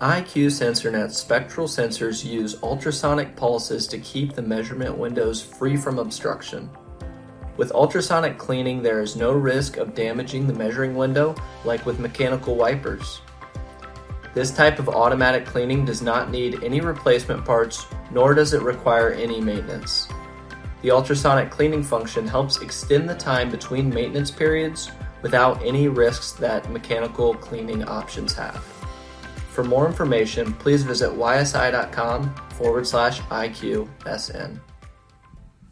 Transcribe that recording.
IQ SensorNet's spectral sensors use ultrasonic pulses to keep the measurement windows free from obstruction. With ultrasonic cleaning, there is no risk of damaging the measuring window like with mechanical wipers. This type of automatic cleaning does not need any replacement parts, nor does it require any maintenance. The ultrasonic cleaning function helps extend the time between maintenance periods without any risks that mechanical cleaning options have. For more information, please visit ysi.com forward slash IQSN.